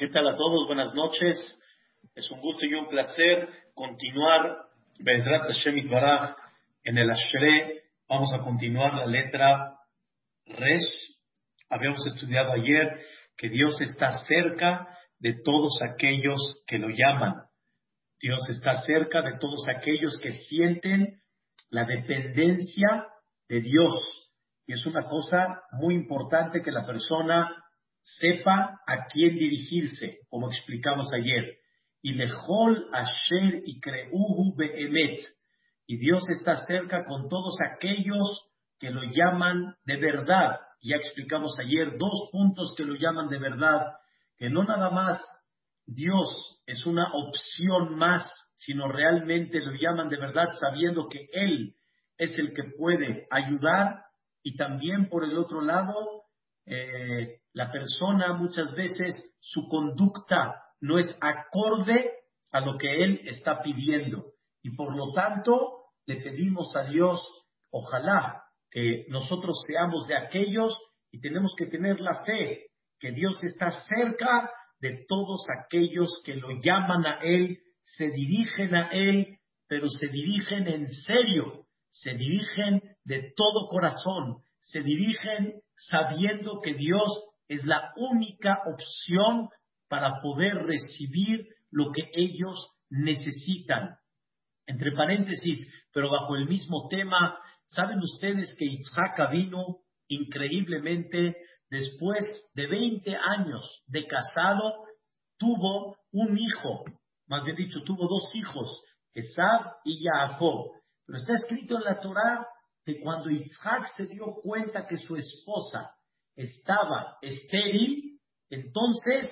¿Qué tal a todos? Buenas noches. Es un gusto y un placer continuar Bezrat Hashem Baraj en el Ashre. Vamos a continuar la letra Resh. Habíamos estudiado ayer que Dios está cerca de todos aquellos que lo llaman. Dios está cerca de todos aquellos que sienten la dependencia de Dios. Y es una cosa muy importante que la persona sepa a quién dirigirse, como explicamos ayer. Y lejol asher y creuhu beemet. Y Dios está cerca con todos aquellos que lo llaman de verdad. Ya explicamos ayer dos puntos que lo llaman de verdad, que no nada más Dios es una opción más, sino realmente lo llaman de verdad sabiendo que Él es el que puede ayudar y también por el otro lado eh, la persona muchas veces su conducta no es acorde a lo que él está pidiendo. Y por lo tanto, le pedimos a Dios, ojalá que nosotros seamos de aquellos y tenemos que tener la fe que Dios está cerca de todos aquellos que lo llaman a Él, se dirigen a Él, pero se dirigen en serio, se dirigen de todo corazón, se dirigen sabiendo que Dios es la única opción para poder recibir lo que ellos necesitan. Entre paréntesis, pero bajo el mismo tema, ¿saben ustedes que Itzhak vino increíblemente después de 20 años de casado, tuvo un hijo, más bien dicho, tuvo dos hijos, Esab y Jacob. Pero está escrito en la Torá que cuando Itzhak se dio cuenta que su esposa estaba estéril, entonces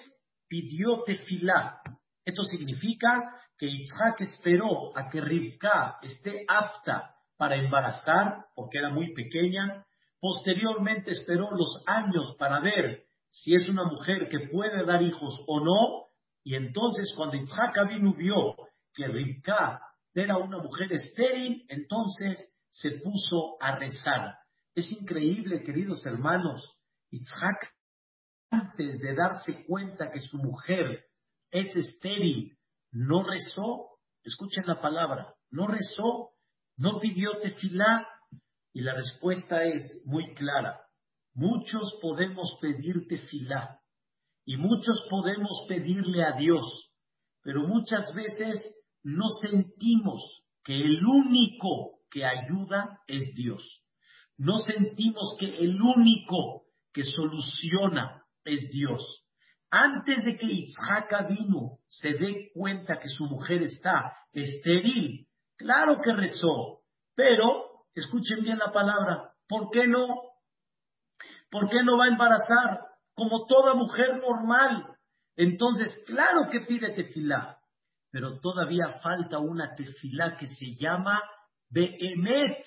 pidió tefilá. Esto significa que Isaac esperó a que Rivka esté apta para embarazar, porque era muy pequeña. Posteriormente esperó los años para ver si es una mujer que puede dar hijos o no. Y entonces cuando Isaac vino vio que Rivka era una mujer estéril, entonces se puso a rezar. Es increíble, queridos hermanos, Isaac, antes de darse cuenta que su mujer es estéril, no rezó, escuchen la palabra, no rezó, no pidió tefilá, y la respuesta es muy clara. Muchos podemos pedir tefilá, y muchos podemos pedirle a Dios, pero muchas veces no sentimos que el único que ayuda es Dios. No sentimos que el único que soluciona es Dios. Antes de que Isaac vino se dé cuenta que su mujer está estéril, claro que rezó, pero escuchen bien la palabra, ¿por qué no? ¿Por qué no va a embarazar? Como toda mujer normal. Entonces, claro que pide tefilá, pero todavía falta una tefilá que se llama Behemet.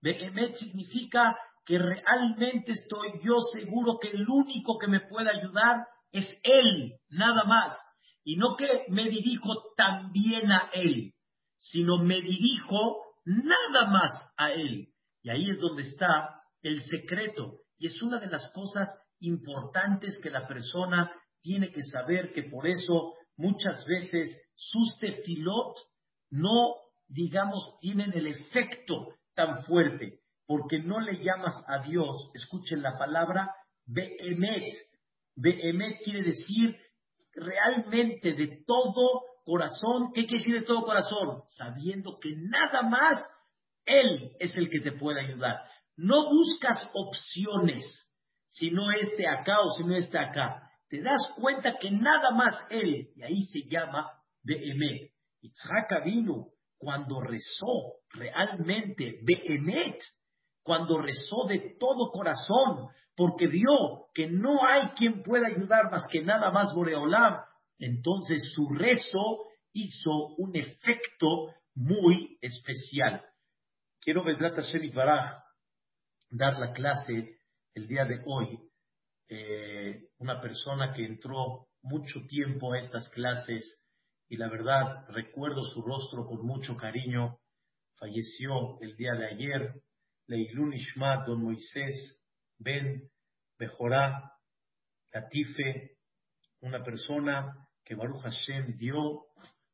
Behemet significa que realmente estoy yo seguro que el único que me puede ayudar es Él, nada más. Y no que me dirijo también a Él, sino me dirijo nada más a Él. Y ahí es donde está el secreto. Y es una de las cosas importantes que la persona tiene que saber que por eso muchas veces sus tefilot no, digamos, tienen el efecto tan fuerte porque no le llamas a Dios, escuchen la palabra Behemet. Behemet quiere decir realmente de todo corazón. ¿Qué quiere decir de todo corazón? Sabiendo que nada más Él es el que te puede ayudar. No buscas opciones, si no este acá o si no este acá. Te das cuenta que nada más Él, y ahí se llama Behemet. Yitzhak vino cuando rezó realmente Behemet, cuando rezó de todo corazón, porque vio que no hay quien pueda ayudar más que nada más Boreolam, entonces su rezo hizo un efecto muy especial. Quiero, Vedrat Hashem Baraj, dar la clase el día de hoy. Eh, una persona que entró mucho tiempo a estas clases y la verdad recuerdo su rostro con mucho cariño, falleció el día de ayer, Leilun Ishmat, don Moisés Ben Bejorá Latife una persona que Baruch Hashem dio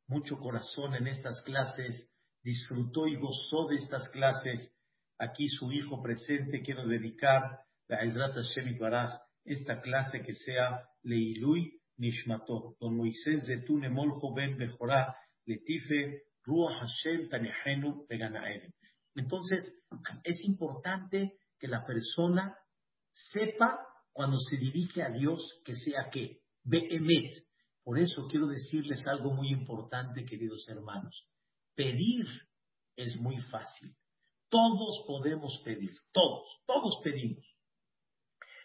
mucho corazón en estas clases, disfrutó y gozó de estas clases. Aquí su hijo presente quiero dedicar la Ezrat Hashem Baraj, esta clase que sea Leilui Nishmato, don Moisés de Tunemol Ben Bejorá, Letife Ruach Hashem Tanehenu Entonces, es importante que la persona sepa cuando se dirige a Dios que sea que, Behemet. Por eso quiero decirles algo muy importante, queridos hermanos. Pedir es muy fácil. Todos podemos pedir, todos, todos pedimos.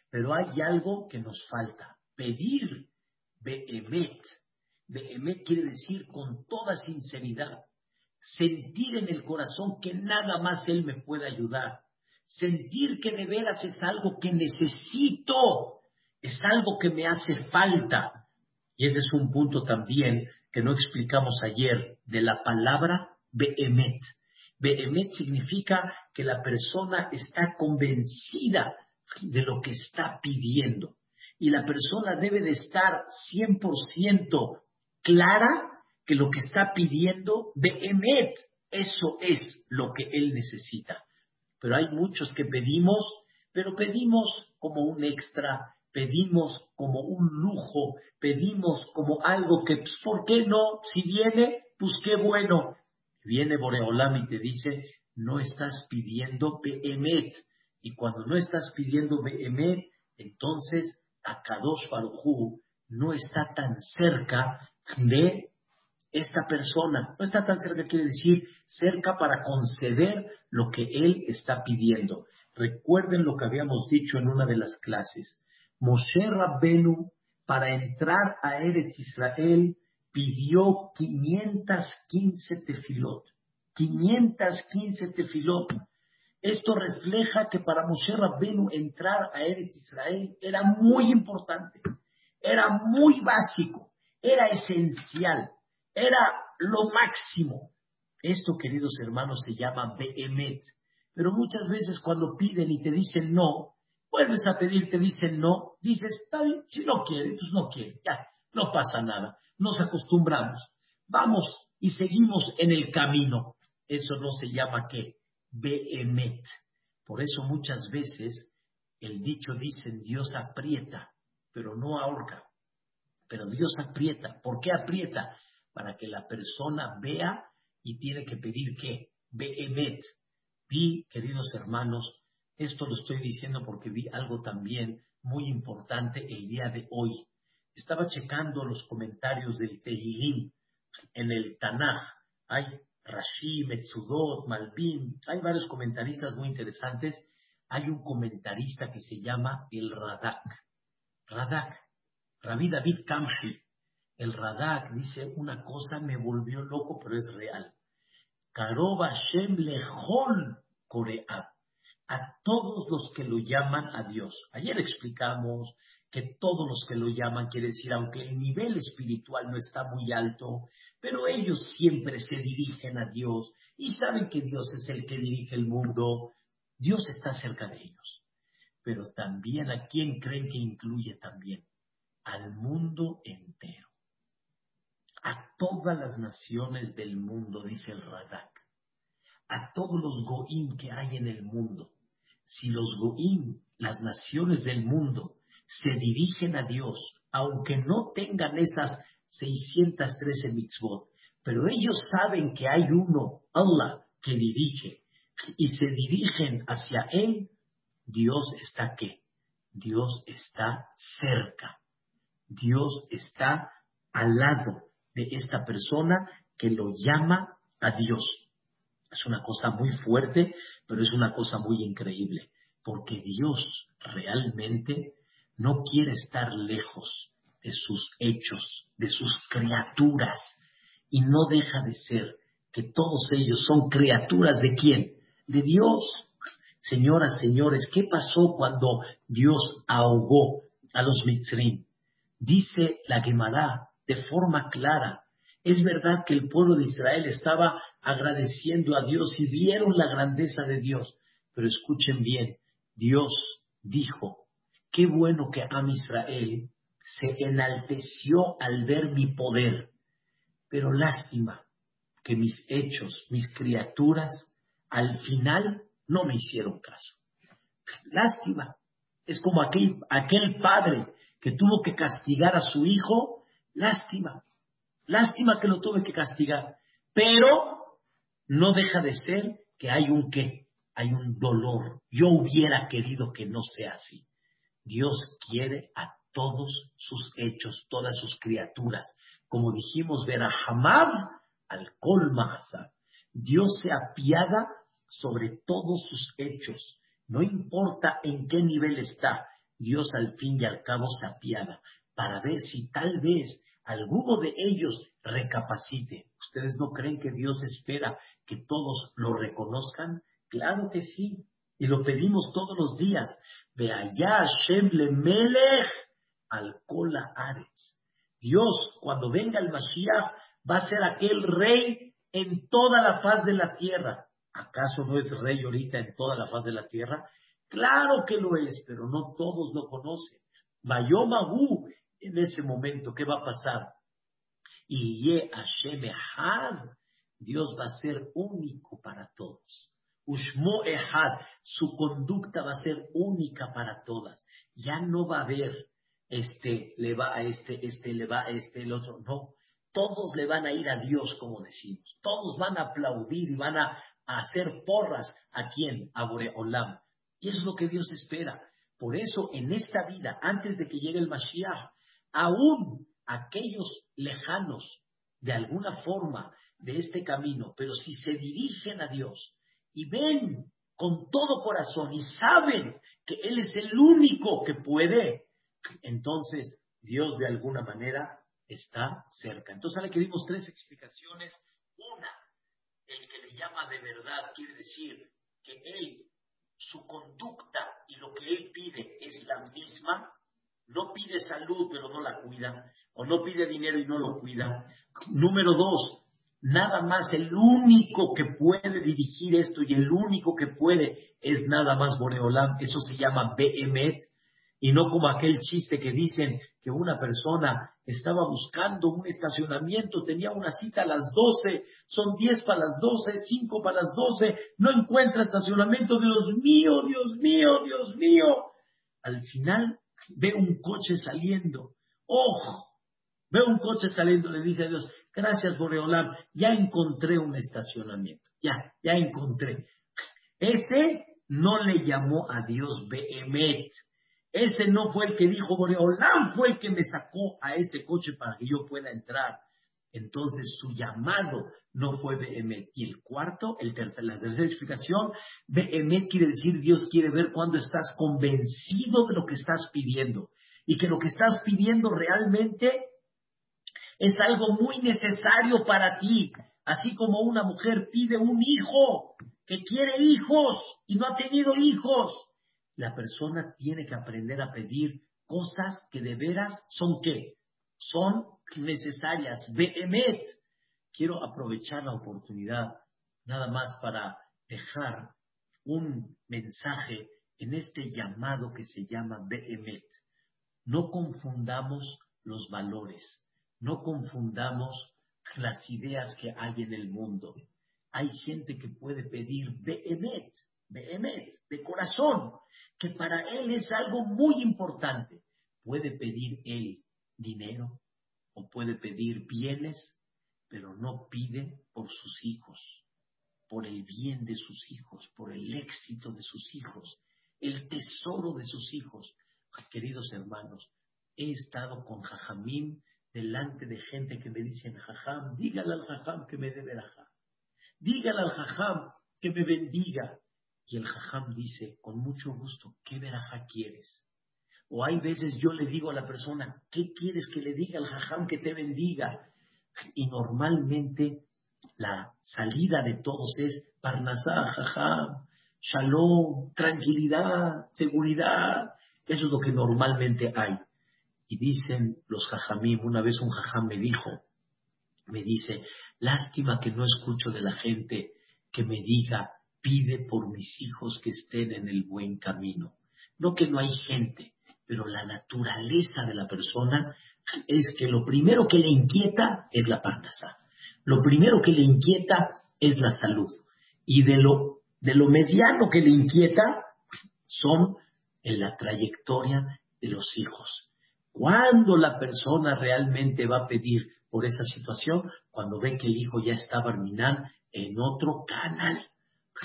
Pero hay algo que nos falta. Pedir Behemet. Behemet quiere decir con toda sinceridad. Sentir en el corazón que nada más Él me puede ayudar. Sentir que de veras es algo que necesito. Es algo que me hace falta. Y ese es un punto también que no explicamos ayer de la palabra Behemet. Behemet significa que la persona está convencida de lo que está pidiendo. Y la persona debe de estar 100% clara que lo que está pidiendo, Behemet, eso es lo que él necesita. Pero hay muchos que pedimos, pero pedimos como un extra, pedimos como un lujo, pedimos como algo que, pues, ¿por qué no? Si viene, pues qué bueno. Viene Boreolam y te dice, no estás pidiendo Behemet. Y cuando no estás pidiendo Behemet, entonces Akadosh Baruj no está tan cerca de esta persona. No está tan cerca, quiere decir cerca para conceder lo que él está pidiendo. Recuerden lo que habíamos dicho en una de las clases. Moshe Rabbenu, para entrar a Eretz Israel, pidió 515 tefilot. 515 tefilot. Esto refleja que para Moshe Rabbenu entrar a Eretz Israel era muy importante, era muy básico, era esencial, era lo máximo. Esto, queridos hermanos, se llama Behemet. Pero muchas veces cuando piden y te dicen no, vuelves a pedir, te dicen no, dices, está bien, si no quiere, pues no quiere, ya, no pasa nada, nos acostumbramos, vamos y seguimos en el camino. Eso no se llama qué? Behemet. Por eso muchas veces el dicho dice, Dios aprieta, pero no ahorca. Pero Dios aprieta. ¿Por qué aprieta? Para que la persona vea y tiene que pedir qué? Behemet. Vi, queridos hermanos, esto lo estoy diciendo porque vi algo también muy importante el día de hoy. Estaba checando los comentarios del Tehillim en el Tanaj. Hay Rashi, Metsudot, Malbim, hay varios comentaristas muy interesantes. Hay un comentarista que se llama el Radak. Radak, Rabbi David Kamshi. El Radak dice una cosa me volvió loco, pero es real. Karoba Shem Lehol Korea. A todos los que lo llaman a Dios. Ayer explicamos que todos los que lo llaman quiere decir, aunque el nivel espiritual no está muy alto, pero ellos siempre se dirigen a Dios y saben que Dios es el que dirige el mundo. Dios está cerca de ellos. Pero también a quién creen que incluye también? Al mundo entero. A todas las naciones del mundo, dice el Radak. A todos los Goim que hay en el mundo. Si los Goim, las naciones del mundo, se dirigen a Dios, aunque no tengan esas 613 mitzvot, pero ellos saben que hay uno, Allah, que dirige, y se dirigen hacia Él, Dios está qué? Dios está cerca. Dios está al lado de esta persona que lo llama a Dios. Es una cosa muy fuerte, pero es una cosa muy increíble, porque Dios realmente no quiere estar lejos de sus hechos, de sus criaturas, y no deja de ser que todos ellos son criaturas de quién? De Dios. Señoras, señores, ¿qué pasó cuando Dios ahogó a los Mitzrim? Dice la Gemara de forma clara, es verdad que el pueblo de Israel estaba agradeciendo a Dios y vieron la grandeza de Dios, pero escuchen bien, Dios dijo, qué bueno que Am Israel se enalteció al ver mi poder, pero lástima que mis hechos, mis criaturas, al final no me hicieron caso. Lástima. Es como aquel, aquel padre que tuvo que castigar a su hijo. Lástima. Lástima que lo tuve que castigar. Pero no deja de ser que hay un qué, hay un dolor. Yo hubiera querido que no sea así. Dios quiere a todos sus hechos, todas sus criaturas. Como dijimos, ver a Hamab al Colmahasa. Dios se apiada sobre todos sus hechos. No importa en qué nivel está, Dios al fin y al cabo se apiada para ver si tal vez alguno de ellos recapacite. ¿Ustedes no creen que Dios espera que todos lo reconozcan? Claro que sí. Y lo pedimos todos los días. De allá Hashem le melech al kola ares. Dios, cuando venga el Mashiach, va a ser aquel rey en toda la faz de la tierra. ¿Acaso no es rey ahorita en toda la faz de la tierra? Claro que lo es, pero no todos lo conocen. Mayomahu, en ese momento, ¿qué va a pasar? Y Ye Hashem Dios va a ser único para todos. Ushmo Ehad, su conducta va a ser única para todas. Ya no va a haber este le va a este, este le va a este, el otro. No, todos le van a ir a Dios, como decimos. Todos van a aplaudir y van a, hacer porras. ¿A quién? A Boreolam. Y eso es lo que Dios espera. Por eso, en esta vida, antes de que llegue el Mashiach, aún aquellos lejanos, de alguna forma, de este camino, pero si se dirigen a Dios y ven con todo corazón y saben que Él es el único que puede, entonces Dios de alguna manera está cerca. Entonces ahora que dimos tres explicaciones. Una, el que le llama de verdad quiere decir que él, su conducta y lo que él pide es la misma. No pide salud pero no la cuida. O no pide dinero y no lo cuida. Número dos, nada más el único que puede dirigir esto y el único que puede es nada más Boreolam. Eso se llama Behemet y no como aquel chiste que dicen que una persona estaba buscando un estacionamiento, tenía una cita a las 12, son 10 para las 12, 5 para las 12, no encuentra estacionamiento, Dios mío, Dios mío, Dios mío. Al final ve un coche saliendo, ¡ojo! Ve un coche saliendo, le dice a Dios, gracias Boreolam, ya encontré un estacionamiento, ya, ya encontré. Ese no le llamó a Dios Behemet, ese no fue el que dijo Boreolán, fue el que me sacó a este coche para que yo pueda entrar. Entonces su llamado no fue Behemet. Y el cuarto, el tercer, la tercera explicación, Behemet quiere decir Dios quiere ver cuando estás convencido de lo que estás pidiendo. Y que lo que estás pidiendo realmente es algo muy necesario para ti. Así como una mujer pide un hijo, que quiere hijos y no ha tenido hijos la persona tiene que aprender a pedir cosas que de veras son qué? Son necesarias. Behemet. Quiero aprovechar la oportunidad nada más para dejar un mensaje en este llamado que se llama Behemet. No confundamos los valores, no confundamos las ideas que hay en el mundo. Hay gente que puede pedir Behemet, Behemet, de corazón, que para él es algo muy importante. Puede pedir él dinero o puede pedir bienes, pero no pide por sus hijos, por el bien de sus hijos, por el éxito de sus hijos, el tesoro de sus hijos. Queridos hermanos, he estado con Jajamín delante de gente que me dicen, Jajam, dígale al Jajam que me dé verajá. Dígale al Jajam que me bendiga. Y el jajam dice, con mucho gusto, ¿qué veraja quieres? O hay veces yo le digo a la persona, ¿qué quieres que le diga al jajam que te bendiga? Y normalmente la salida de todos es Parnasá, jajam, shalom, tranquilidad, seguridad. Eso es lo que normalmente hay. Y dicen los jajamim, una vez un jajam me dijo, me dice, lástima que no escucho de la gente que me diga, pide por mis hijos que estén en el buen camino. No que no hay gente, pero la naturaleza de la persona es que lo primero que le inquieta es la parnasa. Lo primero que le inquieta es la salud. Y de lo, de lo mediano que le inquieta son en la trayectoria de los hijos. ¿Cuándo la persona realmente va a pedir por esa situación? Cuando ve que el hijo ya está barminal en otro canal.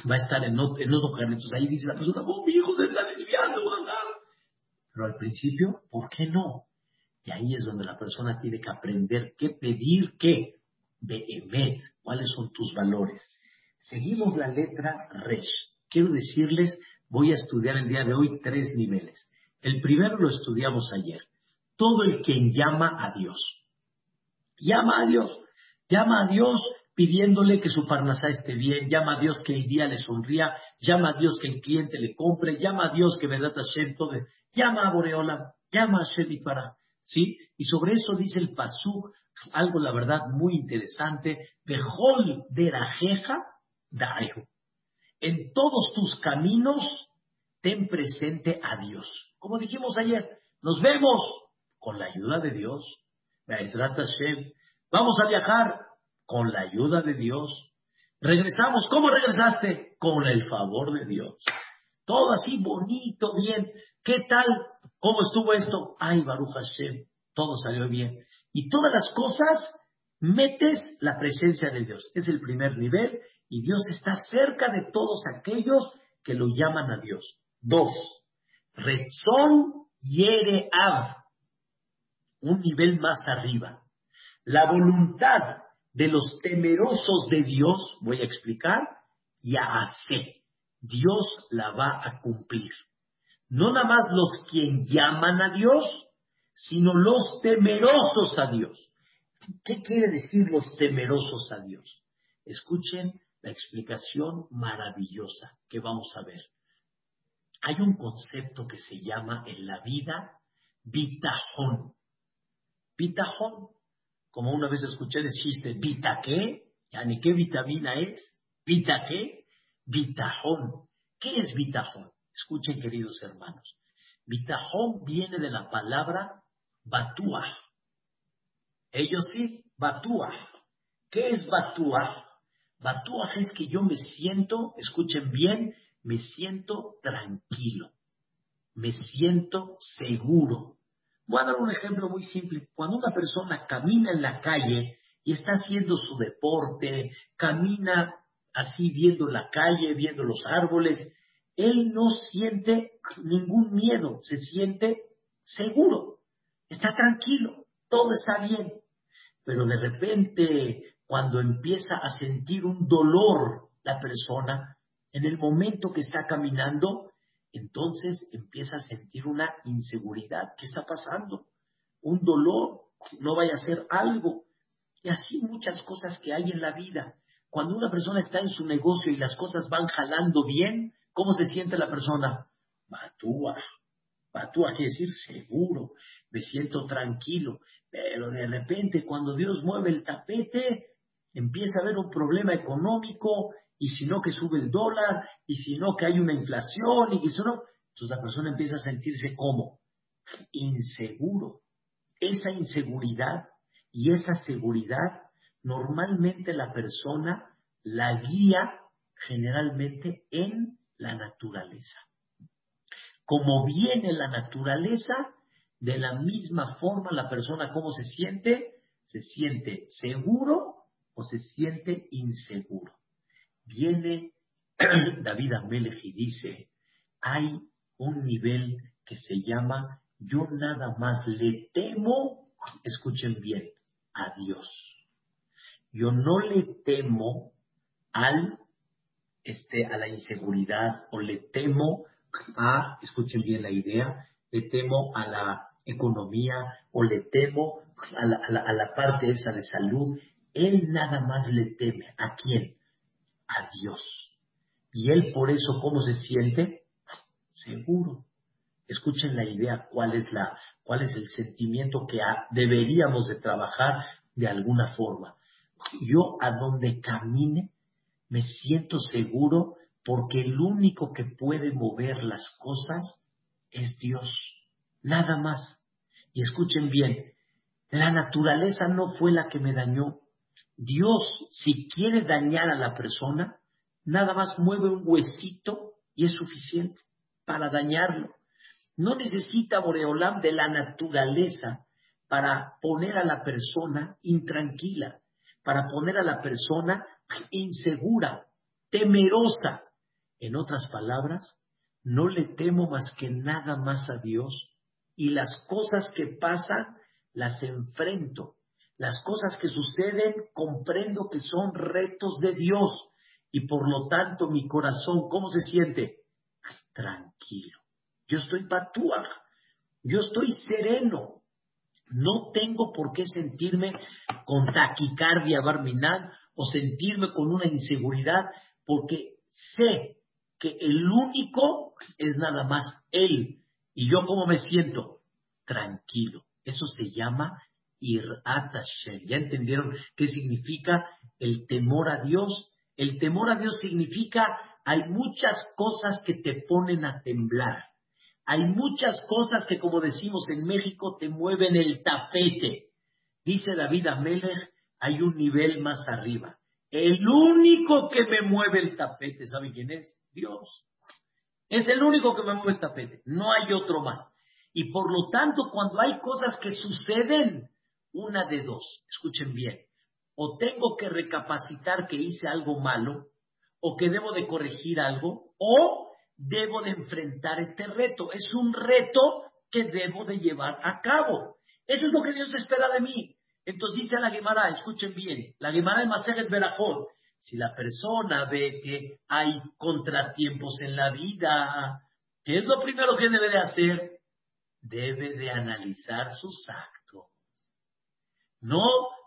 Va a estar en otro, en canal. Entonces ahí dice la persona, oh, mi hijo se está desviando, Pero al principio, ¿por qué no? Y ahí es donde la persona tiene que aprender qué pedir, qué. De Emet, cuáles son tus valores. Seguimos la letra Resh. Quiero decirles, voy a estudiar el día de hoy tres niveles. El primero lo estudiamos ayer. Todo el quien llama a Dios. Llama a Dios. Llama a Dios pidiéndole que su parnasá esté bien, llama a Dios que el día le sonría, llama a Dios que el cliente le compre, llama a Dios que verdad Hashem todo, llama a Boreola, llama a Hashem para, ¿sí? Y sobre eso dice el Pasuk, algo la verdad muy interesante, Bejol de Rajeja Daehu. En todos tus caminos ten presente a Dios. Como dijimos ayer, nos vemos con la ayuda de Dios. Vamos a viajar con la ayuda de Dios. Regresamos. ¿Cómo regresaste? Con el favor de Dios. Todo así bonito, bien. ¿Qué tal? ¿Cómo estuvo esto? Ay, Baruch Hashem. Todo salió bien. Y todas las cosas metes la presencia de Dios. Es el primer nivel y Dios está cerca de todos aquellos que lo llaman a Dios. Dos, Rezón Yere Av, un nivel más arriba. La voluntad de los temerosos de Dios, voy a explicar, ya hace. Dios la va a cumplir. No nada más los quien llaman a Dios, sino los temerosos a Dios. ¿Qué quiere decir los temerosos a Dios? Escuchen la explicación maravillosa que vamos a ver. Hay un concepto que se llama en la vida bitajón. Bitajón, como una vez escuché decirte, ¿vita qué? ¿Y qué vitamina es? ¿Vita qué? Bitajón. ¿Qué es bitajón? Escuchen, queridos hermanos. Bitajón viene de la palabra batuah. Ellos sí, batuah. ¿Qué es batuah? Batuah es que yo me siento, escuchen bien, me siento tranquilo, me siento seguro. Voy a dar un ejemplo muy simple. Cuando una persona camina en la calle y está haciendo su deporte, camina así viendo la calle, viendo los árboles, él no siente ningún miedo, se siente seguro, está tranquilo, todo está bien. Pero de repente, cuando empieza a sentir un dolor la persona, en el momento que está caminando, entonces empieza a sentir una inseguridad. ¿Qué está pasando? Un dolor, no vaya a ser algo. Y así muchas cosas que hay en la vida. Cuando una persona está en su negocio y las cosas van jalando bien, ¿cómo se siente la persona? Batúa. Batúa quiere decir seguro, me siento tranquilo. Pero de repente, cuando Dios mueve el tapete, empieza a haber un problema económico y si no que sube el dólar, y si no que hay una inflación, y si no, entonces la persona empieza a sentirse como inseguro. Esa inseguridad y esa seguridad, normalmente la persona la guía generalmente en la naturaleza. Como viene la naturaleza, de la misma forma la persona cómo se siente, se siente seguro o se siente inseguro. Viene David Amelech y dice, hay un nivel que se llama yo nada más le temo, escuchen bien, a Dios. Yo no le temo al este a la inseguridad o le temo a, escuchen bien la idea, le temo a la economía o le temo a la, a la parte esa de salud. Él nada más le teme. ¿A quién? A Dios. Y él por eso, ¿cómo se siente? Seguro. Escuchen la idea, cuál es, la, cuál es el sentimiento que deberíamos de trabajar de alguna forma. Yo a donde camine me siento seguro porque el único que puede mover las cosas es Dios. nada más. Y escuchen bien, la naturaleza no fue la que me dañó. Dios, si quiere dañar a la persona, nada más mueve un huesito y es suficiente para dañarlo. No necesita Boreolam de la naturaleza para poner a la persona intranquila, para poner a la persona insegura, temerosa. En otras palabras, no le temo más que nada más a Dios y las cosas que pasan las enfrento. Las cosas que suceden comprendo que son retos de Dios y por lo tanto mi corazón, ¿cómo se siente? Tranquilo. Yo estoy patuaj, yo estoy sereno. No tengo por qué sentirme con taquicardia barminal o sentirme con una inseguridad porque sé que el único es nada más Él. ¿Y yo cómo me siento? Tranquilo. Eso se llama Irat ¿Ya entendieron qué significa el temor a Dios? El temor a Dios significa hay muchas cosas que te ponen a temblar. Hay muchas cosas que, como decimos en México, te mueven el tapete. Dice David Amelech, hay un nivel más arriba. El único que me mueve el tapete, ¿sabe quién es? Dios. Es el único que me mueve el tapete. No hay otro más. Y por lo tanto, cuando hay cosas que suceden, una de dos, escuchen bien, o tengo que recapacitar que hice algo malo, o que debo de corregir algo, o debo de enfrentar este reto. Es un reto que debo de llevar a cabo. Eso es lo que Dios espera de mí. Entonces dice la Gemara, escuchen bien, la Gemara de Maseret Berajot, si la persona ve que hay contratiempos en la vida, ¿qué es lo primero que debe de hacer? debe de analizar sus actos. No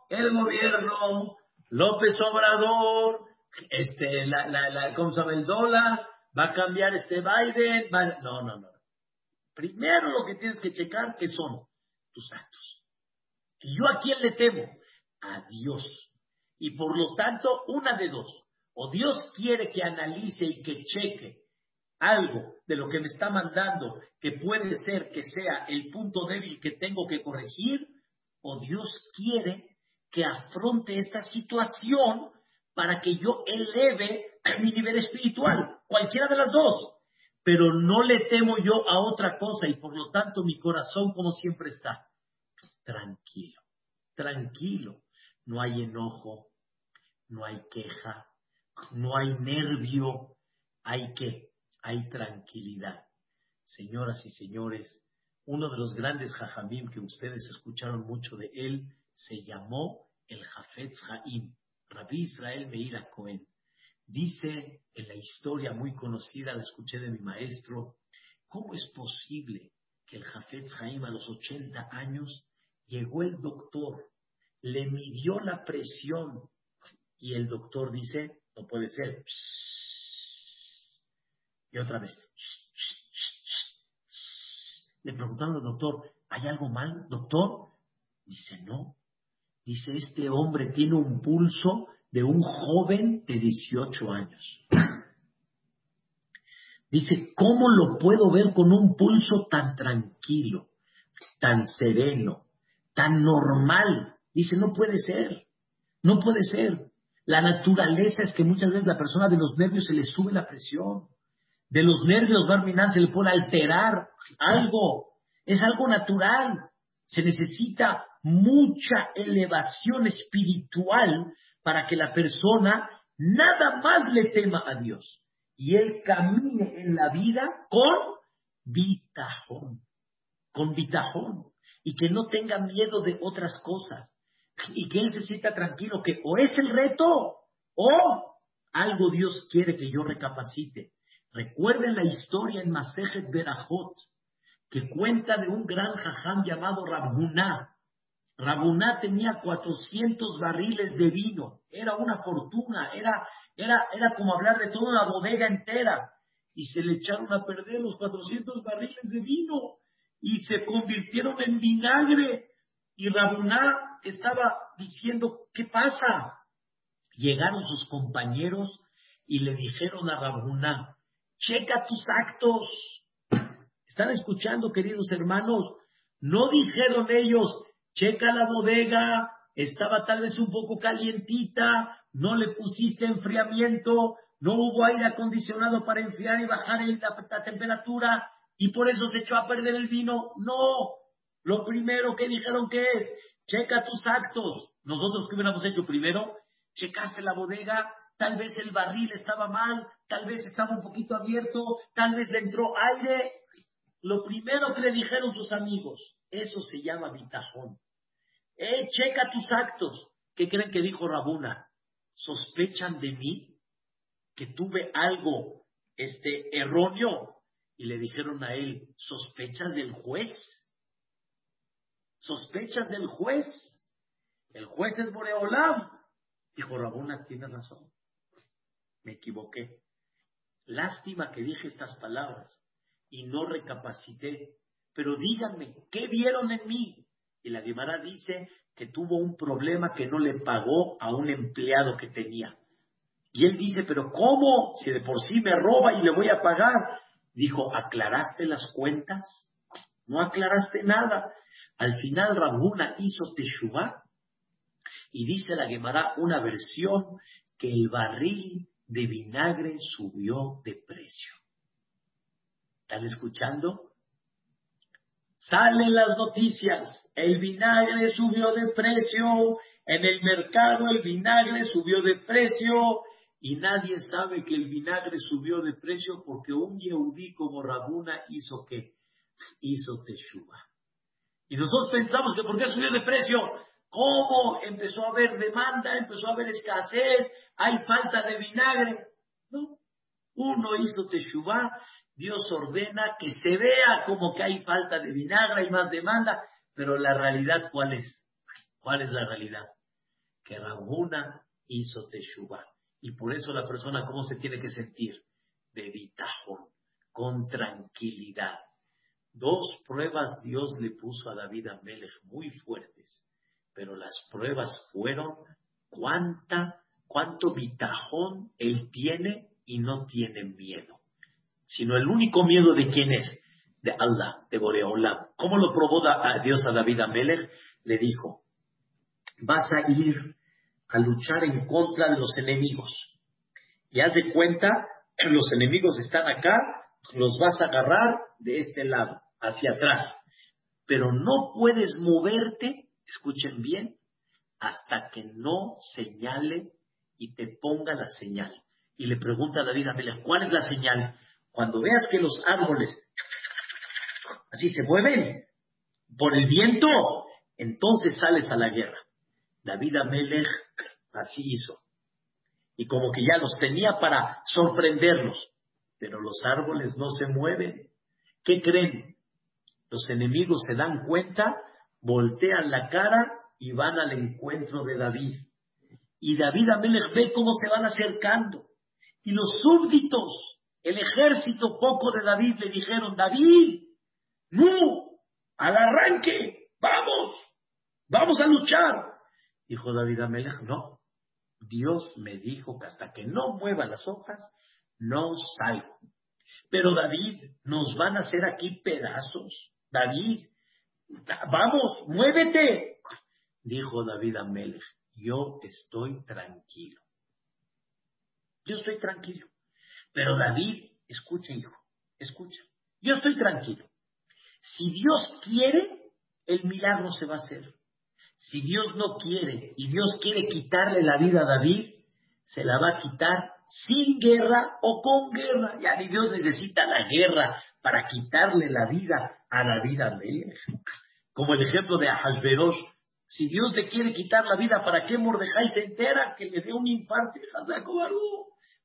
el gobierno, López Obrador, este, la, la, la. Va a cambiar este Biden. No, no, no. Primero lo que tienes que checar que son tus actos. Y yo a quién le temo? A Dios. Y por lo tanto, una de dos. O Dios quiere que analice y que cheque algo de lo que me está mandando que puede ser que sea el punto débil que tengo que corregir, o Dios quiere que afronte esta situación para que yo eleve mi nivel espiritual, cualquiera de las dos. Pero no le temo yo a otra cosa y por lo tanto mi corazón como siempre está tranquilo, tranquilo. No hay enojo, no hay queja, no hay nervio, hay que hay tranquilidad. Señoras y señores, uno de los grandes jajamim que ustedes escucharon mucho de él se llamó el Jafetz Haim, Rabbi Israel Meira Cohen. Dice en la historia muy conocida, la escuché de mi maestro, ¿cómo es posible que el Jafetz Haim a los 80 años llegó el doctor, le midió la presión y el doctor dice, no puede ser, y otra vez. Le preguntaron al doctor, ¿hay algo mal, doctor? Dice, no. Dice, este hombre tiene un pulso de un joven de 18 años. Dice, ¿cómo lo puedo ver con un pulso tan tranquilo, tan sereno, tan normal? Dice, no puede ser, no puede ser. La naturaleza es que muchas veces la persona de los nervios se le sube la presión de los nervios Barminan se le puede alterar algo. Es algo natural. Se necesita mucha elevación espiritual para que la persona nada más le tema a Dios y él camine en la vida con vitajón, con vitajón, y que no tenga miedo de otras cosas, y que él se sienta tranquilo que o es el reto o algo Dios quiere que yo recapacite. Recuerden la historia en Masejet Berajot, que cuenta de un gran jajam llamado Rabuná. Rabuná tenía 400 barriles de vino, era una fortuna, era, era, era como hablar de toda una bodega entera. Y se le echaron a perder los 400 barriles de vino y se convirtieron en vinagre. Y Rabuná estaba diciendo, ¿qué pasa? Llegaron sus compañeros y le dijeron a Rabuná, checa tus actos. ¿Están escuchando, queridos hermanos? No dijeron ellos, checa la bodega, estaba tal vez un poco calientita, no le pusiste enfriamiento, no hubo aire acondicionado para enfriar y bajar la, temperatura y por eso se echó a perder el vino. No, lo primero que dijeron que es, checa tus actos. Nosotros qué hubiéramos hecho primero, checaste la bodega, tal vez el barril estaba mal, tal vez estaba un poquito abierto, tal vez le entró aire. Lo primero que le dijeron sus amigos, eso se llama bitajón. Eh, checa tus actos. ¿Qué creen que dijo Rabuna? ¿Sospechan de mí que tuve algo este, erróneo? Y le dijeron a él, ¿sospechas del juez? ¿Sospechas del juez? El juez es Boreolam. Dijo Rabuna, tiene razón. Me equivoqué. Lástima que dije estas palabras y no recapacité. Pero díganme, ¿qué vieron en mí? Y la Guimara dice que tuvo un problema que no le pagó a un empleado que tenía. Y él dice, pero ¿cómo? Si de por sí me roba y le voy a pagar. Dijo, ¿aclaraste las cuentas? No aclaraste nada. Al final Rabuna hizo Teshuvah y dice la Gemara una versión que el barril de vinagre subió de precio. ¿Están escuchando? Salen las noticias, el vinagre subió de precio, en el mercado el vinagre subió de precio y nadie sabe que el vinagre subió de precio porque un yeudí como Rabuna hizo que hizo teshuva. Y nosotros pensamos que por qué subió de precio, ¿cómo empezó a haber demanda, empezó a haber escasez, hay falta de vinagre? No, uno hizo teshuva Dios ordena que se vea como que hay falta de vinagre, y más demanda, pero la realidad, ¿cuál es? ¿Cuál es la realidad? Que Rabuna hizo Teshuvah. Y por eso la persona, ¿cómo se tiene que sentir? De bitajón, con tranquilidad. Dos pruebas Dios le puso a David Amelech muy fuertes, pero las pruebas fueron cuánta, cuánto bitajón él tiene y no tiene miedo sino el único miedo de quién es, de Allah, de Boreolam. ¿Cómo lo probó a Dios a David Amelech? Le dijo, vas a ir a luchar en contra de los enemigos. Y haz de cuenta, los enemigos están acá, los vas a agarrar de este lado, hacia atrás. Pero no puedes moverte, escuchen bien, hasta que no señale y te ponga la señal. Y le pregunta a David Amelech, ¿cuál es la señal? Cuando veas que los árboles así se mueven por el viento, entonces sales a la guerra. David Amelech así hizo. Y como que ya los tenía para sorprenderlos. Pero los árboles no se mueven. ¿Qué creen? Los enemigos se dan cuenta, voltean la cara y van al encuentro de David. Y David Amelech ve cómo se van acercando. Y los súbditos el ejército poco de David le dijeron, David, no, al arranque, vamos, vamos a luchar. Dijo David Amelech, no, Dios me dijo que hasta que no mueva las hojas, no salgo. Pero David, nos van a hacer aquí pedazos. David, vamos, muévete. Dijo David Amelech, yo estoy tranquilo. Yo estoy tranquilo. Pero David, escucha hijo, escucha. Yo estoy tranquilo. Si Dios quiere, el milagro se va a hacer. Si Dios no quiere y Dios quiere quitarle la vida a David, se la va a quitar sin guerra o con guerra. Ya ni Dios necesita la guerra para quitarle la vida a David Amelech. Como el ejemplo de Ahasverosh. Si Dios le quiere quitar la vida, ¿para qué Mordejai se entera que le dé un infarto?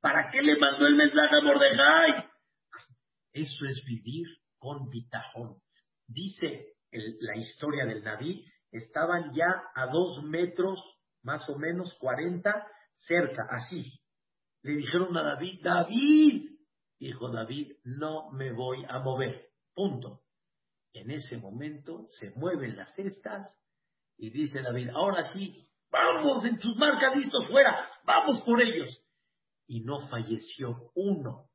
¿Para qué le mandó el mensaje a Mordejai? Eso es vivir con bitajón. Dice la historia del Naví, estaban ya a dos metros, más o menos cuarenta, cerca, así. Le dijeron a David, David, dijo David, no me voy a mover, punto. En ese momento se mueven las cestas y dice David, ahora sí, vamos en tus marcaditos fuera, vamos por ellos y no falleció uno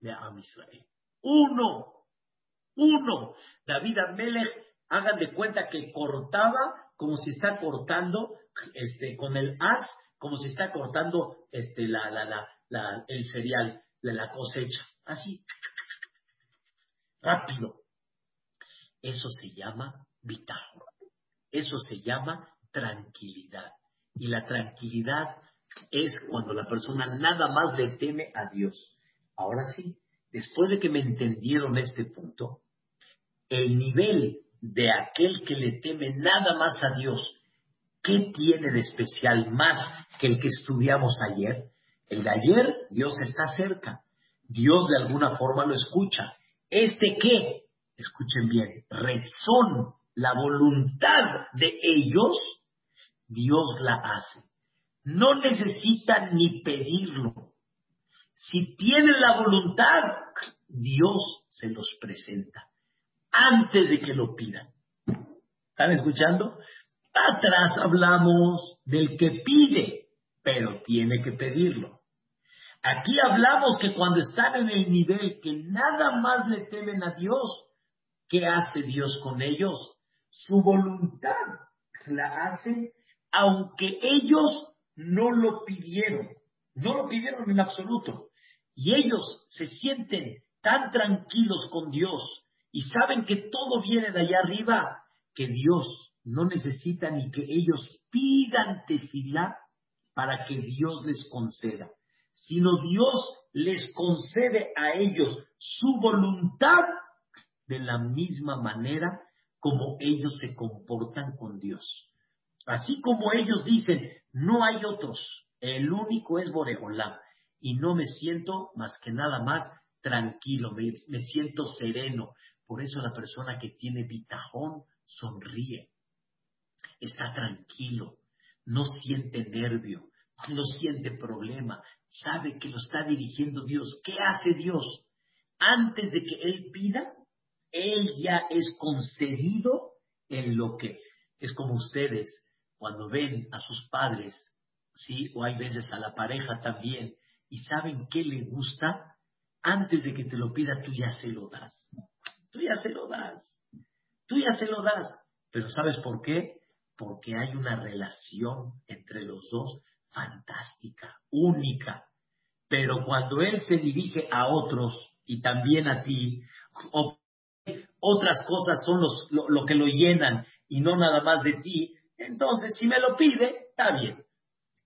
de Am Israel. Uno. Uno. David Amelech, hagan de cuenta que cortaba como si está cortando este, con el as, como si está cortando este, la, la, la, el cereal, la, cosecha. Así. Rápido. Eso se llama vitajo. Eso se llama tranquilidad. Y la tranquilidad es cuando la persona nada más le teme a Dios. Ahora sí, después de que me entendieron este punto, el nivel de aquel que le teme nada más a Dios, ¿qué tiene de especial más que el que estudiamos ayer? El de ayer, Dios está cerca. Dios de alguna forma lo escucha. ¿Este qué? Escuchen bien, razón, la voluntad de ellos, Dios la hace. No necesitan ni pedirlo. Si tienen la voluntad, Dios se los presenta antes de que lo pidan. ¿Están escuchando? Atrás hablamos del que pide, pero tiene que pedirlo. Aquí hablamos que cuando están en el nivel que nada más le temen a Dios, ¿qué hace Dios con ellos? Su voluntad la hace aunque ellos no lo pidieron, no lo pidieron en absoluto. Y ellos se sienten tan tranquilos con Dios y saben que todo viene de allá arriba, que Dios no necesita ni que ellos pidan tefilá para que Dios les conceda, sino Dios les concede a ellos su voluntad de la misma manera como ellos se comportan con Dios. Así como ellos dicen, no hay otros, el único es Boreolá, y no me siento más que nada más tranquilo, me, me siento sereno, por eso la persona que tiene bitajón sonríe, está tranquilo, no siente nervio, no siente problema, sabe que lo está dirigiendo Dios. ¿Qué hace Dios? Antes de que Él pida, Él ya es concedido en lo que es como ustedes cuando ven a sus padres, ¿sí? O hay veces a la pareja también, y saben qué le gusta, antes de que te lo pida, tú ya se lo das tú ya se lo das, tú ya se lo das. Pero ¿sabes por qué? Porque hay una relación entre los dos fantástica, única. Pero cuando Él se dirige a otros y también a ti, otras cosas son los, lo, lo que lo llenan y no nada más de ti, entonces si me lo pide, está bien.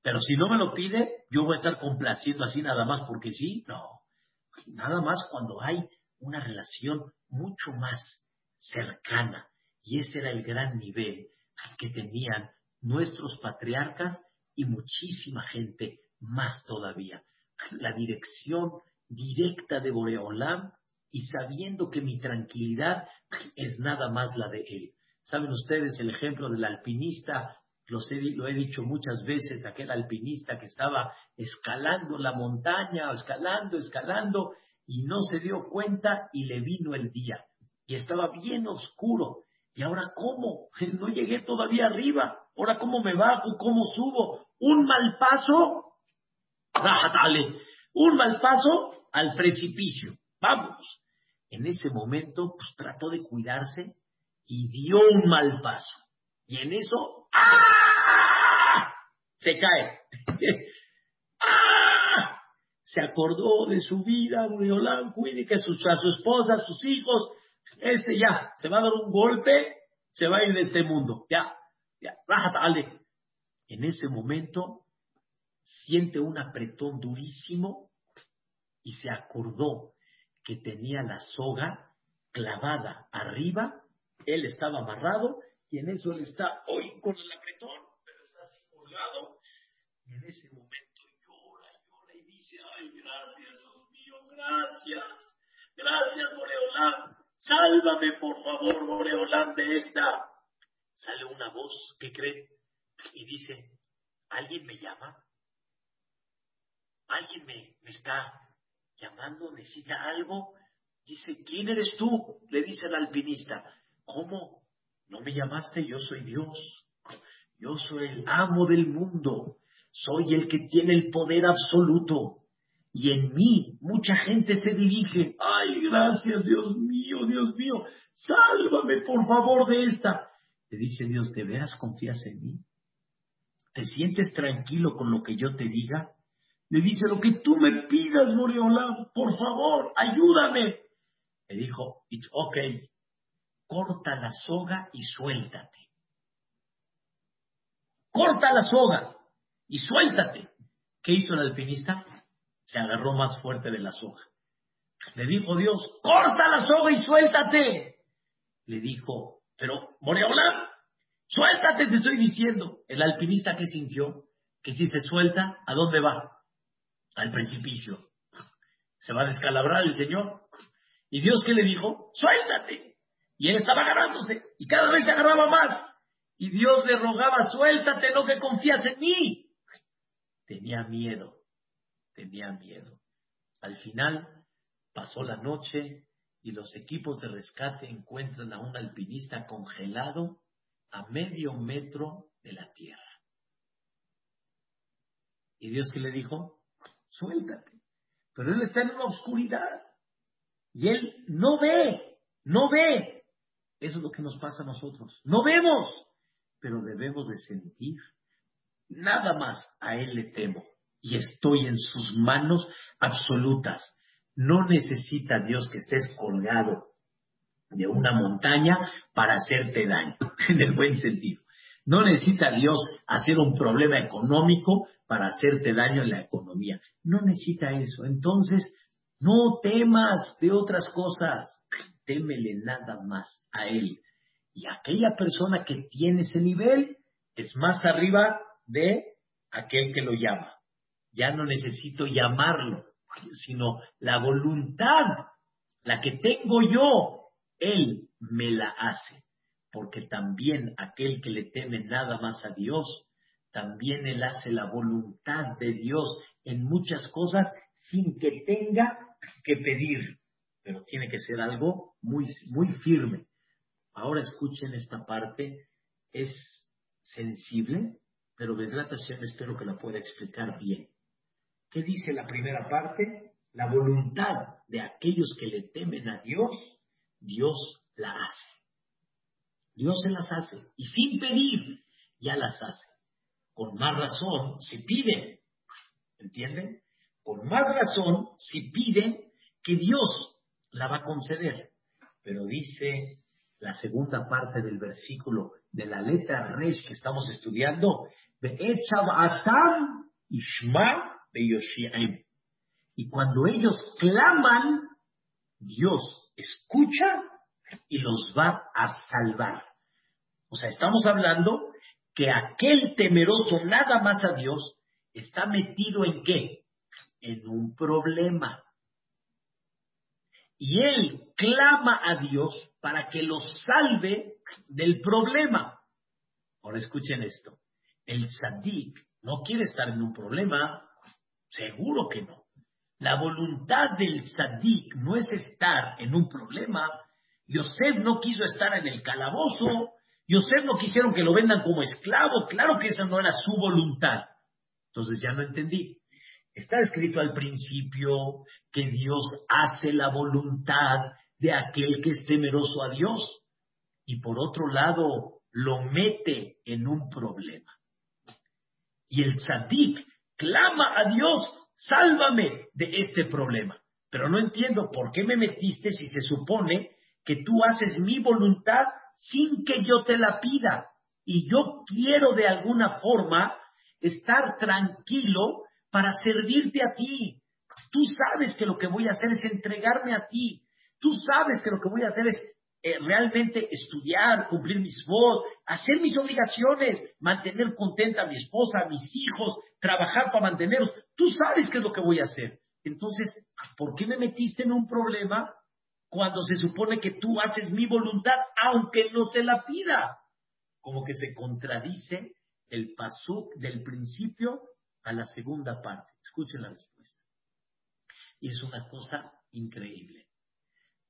Pero si no me lo pide, yo voy a estar complaciendo así nada más porque sí, no. Nada más cuando hay una relación mucho más cercana. Y ese era el gran nivel que tenían nuestros patriarcas y muchísima gente más todavía. La dirección directa de Boreolam y sabiendo que mi tranquilidad es nada más la de él. Saben ustedes el ejemplo del alpinista, lo he dicho muchas veces, aquel alpinista que estaba escalando la montaña, escalando, escalando, y no se dio cuenta y le vino el día. Y estaba bien oscuro. ¿Y ahora cómo? No llegué todavía arriba. ¿Ahora cómo me bajo? ¿Cómo subo? Un mal paso. Un mal paso al precipicio. Vamos. En ese momento, pues trató de cuidarse y dio un mal paso. Y en eso, ¡ah! Se cae. se acordó de su vida, Boreolán, cuide que a su esposa, a sus hijos, este ya, se va a dar un golpe, se va a ir de este mundo, ya, ya, dale. En ese momento siente un apretón durísimo y se acordó que tenía la soga clavada arriba, él estaba amarrado y en eso él está hoy con el apretón, pero está así colgado y en ese momento ay, gracias, Dios mío, gracias, gracias, Boreolán, sálvame, por favor, Boreolán, de esta. Sale una voz, ¿qué cree? Y dice, ¿alguien me llama? ¿Alguien me, me está llamando? ¿Necesita algo? Dice, ¿quién eres tú? Le dice el alpinista. ¿Cómo? ¿No me llamaste? Yo soy Dios. Yo soy el amo del mundo. Soy el que tiene el poder absoluto. Y en mí mucha gente se dirige, ay, gracias, Dios mío, Dios mío, sálvame por favor de esta. Le dice Dios, ¿de veras confías en mí? ¿Te sientes tranquilo con lo que yo te diga? Le dice, lo que tú me pidas, Moreola, por favor, ayúdame. Le dijo, it's okay, corta la soga y suéltate. Corta la soga y suéltate. ¿Qué hizo el alpinista? Se agarró más fuerte de la soga. Le dijo Dios, corta la soga y suéltate. Le dijo, pero Moreola, suéltate, te estoy diciendo. El alpinista que sintió, que si se suelta, ¿a dónde va? al precipicio. Se va a descalabrar el Señor. ¿Y Dios qué le dijo? Suéltate. Y él estaba agarrándose y cada vez se agarraba más. Y Dios le rogaba, suéltate, no que confías en mí. Tenía miedo, tenía miedo. Al final pasó la noche y los equipos de rescate encuentran a un alpinista congelado a medio metro de la tierra. ¿Y Dios qué le dijo? suéltate. Pero él está en una oscuridad y él no ve, no ve. Eso es lo que nos pasa a nosotros. No vemos, pero debemos de sentir. Nada más a él le temo y estoy en sus manos absolutas. No necesita Dios que estés colgado de una montaña para hacerte daño, en el buen sentido. No necesita Dios hacer un problema económico para hacerte daño en la economía. No necesita eso. Entonces, no temas de otras cosas. Témele nada más a Él. Y aquella persona que tiene ese nivel es más arriba de aquel que lo llama. Ya no necesito llamarlo, sino la voluntad, la que tengo yo, Él me la hace. Porque también aquel que le teme nada más a Dios, también Él hace la voluntad de Dios en muchas cosas sin que tenga que pedir, pero tiene que ser algo muy, muy firme. Ahora escuchen esta parte, es sensible, pero desgratación espero que la pueda explicar bien. ¿Qué dice la primera parte? La voluntad de aquellos que le temen a Dios, Dios la hace. Dios se las hace y sin pedir ya las hace con más razón si piden, ¿entienden? Con más razón si piden que Dios la va a conceder. Pero dice la segunda parte del versículo de la letra Resh que estamos estudiando, y cuando ellos claman, Dios escucha y los va a salvar. O sea, estamos hablando que aquel temeroso nada más a Dios está metido en qué? En un problema. Y él clama a Dios para que lo salve del problema. Ahora escuchen esto. El tzadik no quiere estar en un problema, seguro que no. La voluntad del tzadik no es estar en un problema. Yosef no quiso estar en el calabozo, Yosef no quisieron que lo vendan como esclavo, claro que esa no era su voluntad. Entonces ya no entendí. Está escrito al principio que Dios hace la voluntad de aquel que es temeroso a Dios y por otro lado lo mete en un problema. Y el tzadik clama a Dios, sálvame de este problema. Pero no entiendo por qué me metiste si se supone que tú haces mi voluntad sin que yo te la pida. Y yo quiero de alguna forma estar tranquilo para servirte a ti. Tú sabes que lo que voy a hacer es entregarme a ti. Tú sabes que lo que voy a hacer es eh, realmente estudiar, cumplir mis voz, hacer mis obligaciones, mantener contenta a mi esposa, a mis hijos, trabajar para mantenerlos. Tú sabes qué es lo que voy a hacer. Entonces, ¿por qué me metiste en un problema cuando se supone que tú haces mi voluntad aunque no te la pida. Como que se contradice el pasuk del principio a la segunda parte. Escuchen la respuesta. Y es una cosa increíble.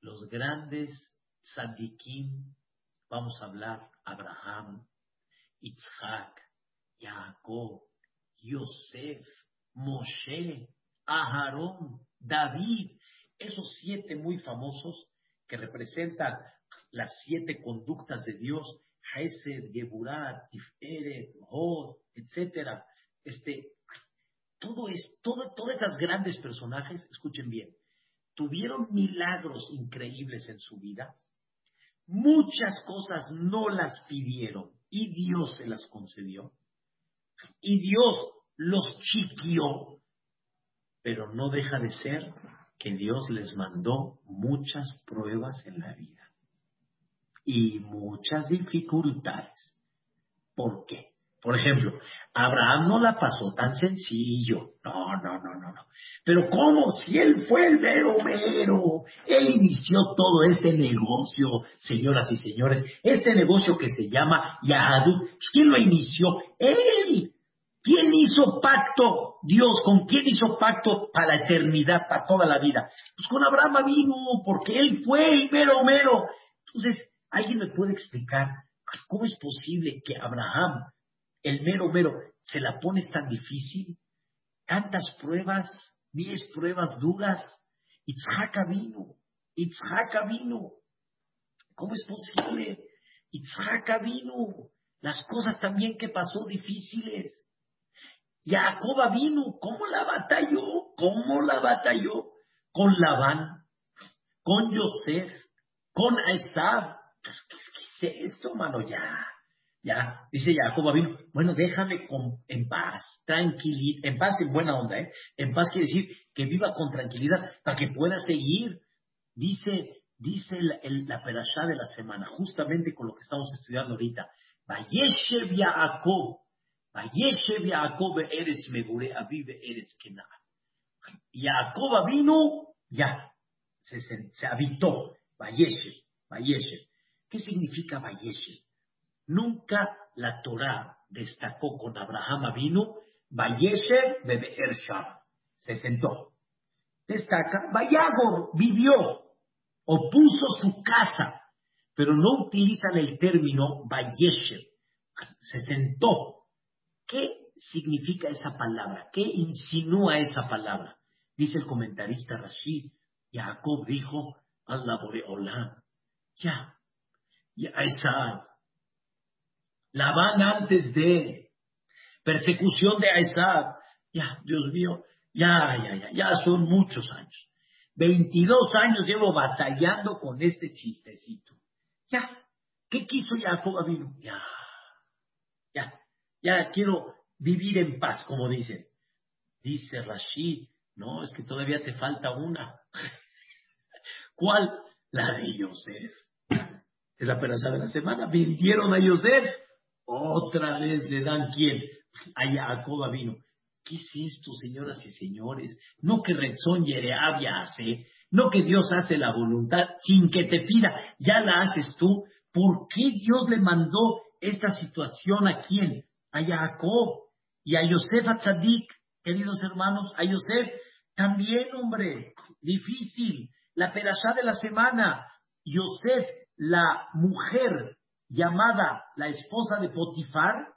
Los grandes tzadikim, vamos a hablar Abraham, Isaac, Jacob, Yosef, Moshe, Aharón, David, Esos siete muy famosos que representan las siete conductas de Dios, Hesed, Geburat, Tiferet, Hod, etcétera. Este, todo es, todo, todas esas grandes personajes, escuchen bien, tuvieron milagros increíbles en su vida. Muchas cosas no las pidieron y Dios se las concedió. Y Dios los chiquió. Pero no deja de ser que Dios les mandó muchas pruebas en la vida y muchas dificultades. ¿Por qué? Por ejemplo, Abraham no la pasó tan sencillo. No, no, no, no, no. Pero ¿cómo? Si él fue el mero mero. Él inició todo este negocio, señoras y señores. Este negocio que se llama Yahadut. ¿Quién lo inició? Él. ¿Quién hizo pacto? Dios, ¿con quién hizo pacto para la eternidad, para toda la vida? Pues con Abraham vino, porque él fue el mero mero. Entonces, ¿alguien me puede explicar cómo es posible que Abraham, el mero mero, se la pones tan difícil? Tantas pruebas, diez pruebas duras. Itzhak vino, Itzhak vino. ¿Cómo es posible? Itzhak vino. Las cosas también que pasó difíciles. Jacob vino, ¿cómo la batalló? ¿Cómo la batalló? Con Labán, con Yosef, con Esab. Pues, ¿Qué, es esto, mano? Ya, ya. Dice Jacob vino, bueno, déjame en paz, tranquilidad, en paz en buena onda, ¿eh? En paz quiere decir que viva con tranquilidad para que pueda seguir. Dice, dice la perashá de la semana, justamente con lo que estamos estudiando ahorita. Vayeshev Jacob Vayeshev Jacob Eretz Megure Aviv Eretz Kenah. Jacob vino, ya, se, se habitó. Vayeshev, Vayeshev. ¿Qué significa Vayeshev? Nunca la Torah destacó con Abraham vino, Vayeshev Bebe'er Sham. Se sentó. Destaca, Vayagor vivió o puso su casa, pero no utilizan el término Vayeshev. Se sentó, ¿Qué significa esa palabra? ¿Qué insinúa esa palabra? Dice el comentarista Rashid, Jacob dijo, Allah Boreolam, ya, ya esa, la van antes de persecución de Aizad, ya, Dios mío, ya, ya, ya, ya son muchos años. 22 años llevo batallando con este chistecito. Ya, ¿qué quiso Jacob vino? Ya, ya, ya quiero vivir en paz, como dicen. Dice Rashid, no, es que todavía te falta una. ¿Cuál? La de Yosef. Es la peraza de la semana. Vendieron a Yosef. Otra vez le dan quién? A Jacob vino. ¿Qué es esto, señoras y señores? No que Rezón Yereabia hace, no que Dios hace la voluntad sin que te pida, ya la haces tú. ¿Por qué Dios le mandó esta situación a quién? A Jacob y a Yosef a Tzadik, queridos hermanos, a Yosef también, hombre, difícil. La perashá de la semana, Yosef, la mujer llamada la esposa de Potifar,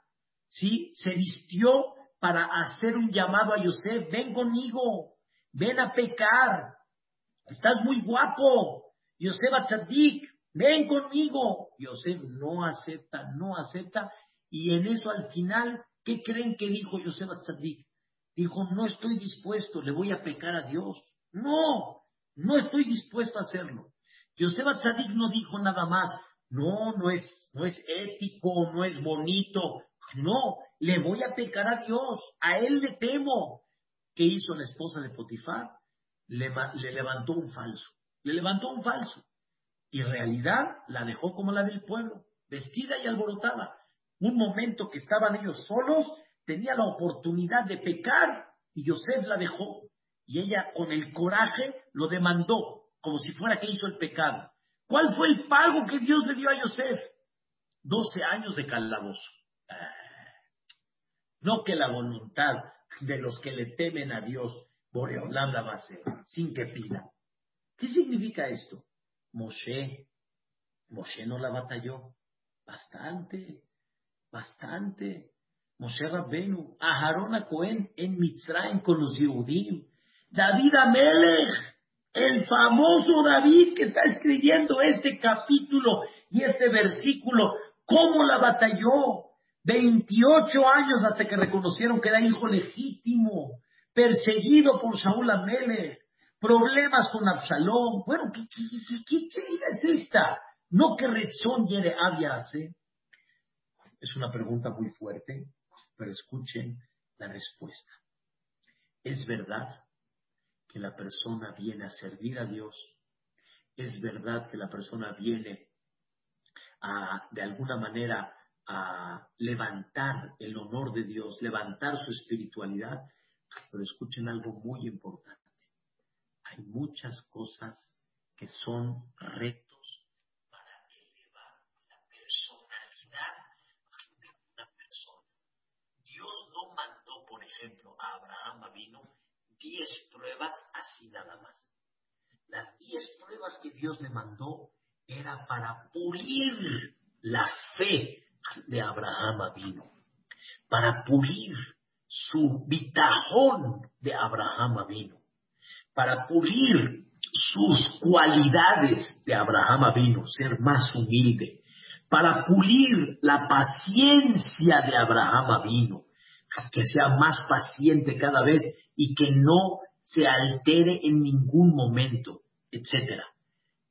¿sí? Se vistió para hacer un llamado a Yosef, ven conmigo, ven a pecar, estás muy guapo, Yosef a Tzadik, ven conmigo. Yosef no acepta, no acepta, y en eso al final, ¿qué creen que dijo Yosef Atzadik? Dijo, no estoy dispuesto, le voy a pecar a Dios. No, no estoy dispuesto a hacerlo. Yosef Atzadik no dijo nada más, no, no es, no es ético, no es bonito. No, le voy a pecar a Dios, a él le temo. ¿Qué hizo la esposa de Potifar? Le, le levantó un falso, le levantó un falso. Y en realidad la dejó como la del pueblo, vestida y alborotada un momento que estaban ellos solos, tenía la oportunidad de pecar y Yosef la dejó. Y ella con el coraje lo demandó, como si fuera que hizo el pecado. ¿Cuál fue el pago que Dios le dio a Yosef? Doce años de calabozo. No que la voluntad de los que le temen a Dios, Boreolam la va a hacer, sin que pida. ¿Qué significa esto? Moshe, Moshe no la batalló bastante bastante. Moshe Rabbenu, Aharón a Cohen en Mitzrayim con los Yehudim, David Amelech, El famoso David que está escribiendo este capítulo y este versículo, ¿cómo la batalló? 28 años hasta que reconocieron que era hijo legítimo, perseguido por Saúl Amele, problemas con Absalón. Bueno, ¿qué, qué, vida es esta? No que Rezón Yere Abia. Es una pregunta muy fuerte, pero escuchen la respuesta. Es verdad que la persona viene a servir a Dios. Es verdad que la persona viene de alguna manera, a levantar el honor de Dios, levantar su espiritualidad. Pero escuchen algo muy importante. Hay muchas cosas que son retos para elevar la personalidad de una persona. Dios no mandó, por ejemplo, a Abraham vino diez pruebas así nada más. Las diez pruebas que Dios le mandó era para pulir la fe de Abraham vino, para pulir su bitajón de Abraham vino, para pulir sus cualidades de Abraham vino, ser más humilde, para pulir la paciencia de Abraham vino, que sea más paciente cada vez y que no se altere en ningún momento, etc.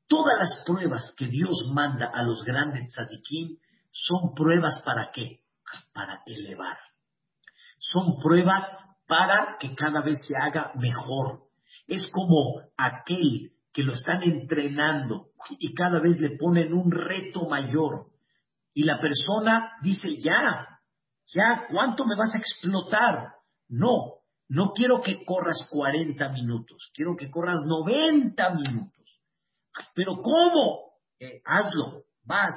Todas las pruebas que Dios manda a los grandes tzadikim son pruebas para qué? Para elevar. Son pruebas para que cada vez se haga mejor. Es como aquel que lo están entrenando y cada vez le ponen un reto mayor. Y la persona dice, ya, ya, ¿cuánto me vas a explotar? No, no quiero que corras 40 minutos, quiero que corras 90 minutos. Pero ¿cómo? Eh, hazlo, vas,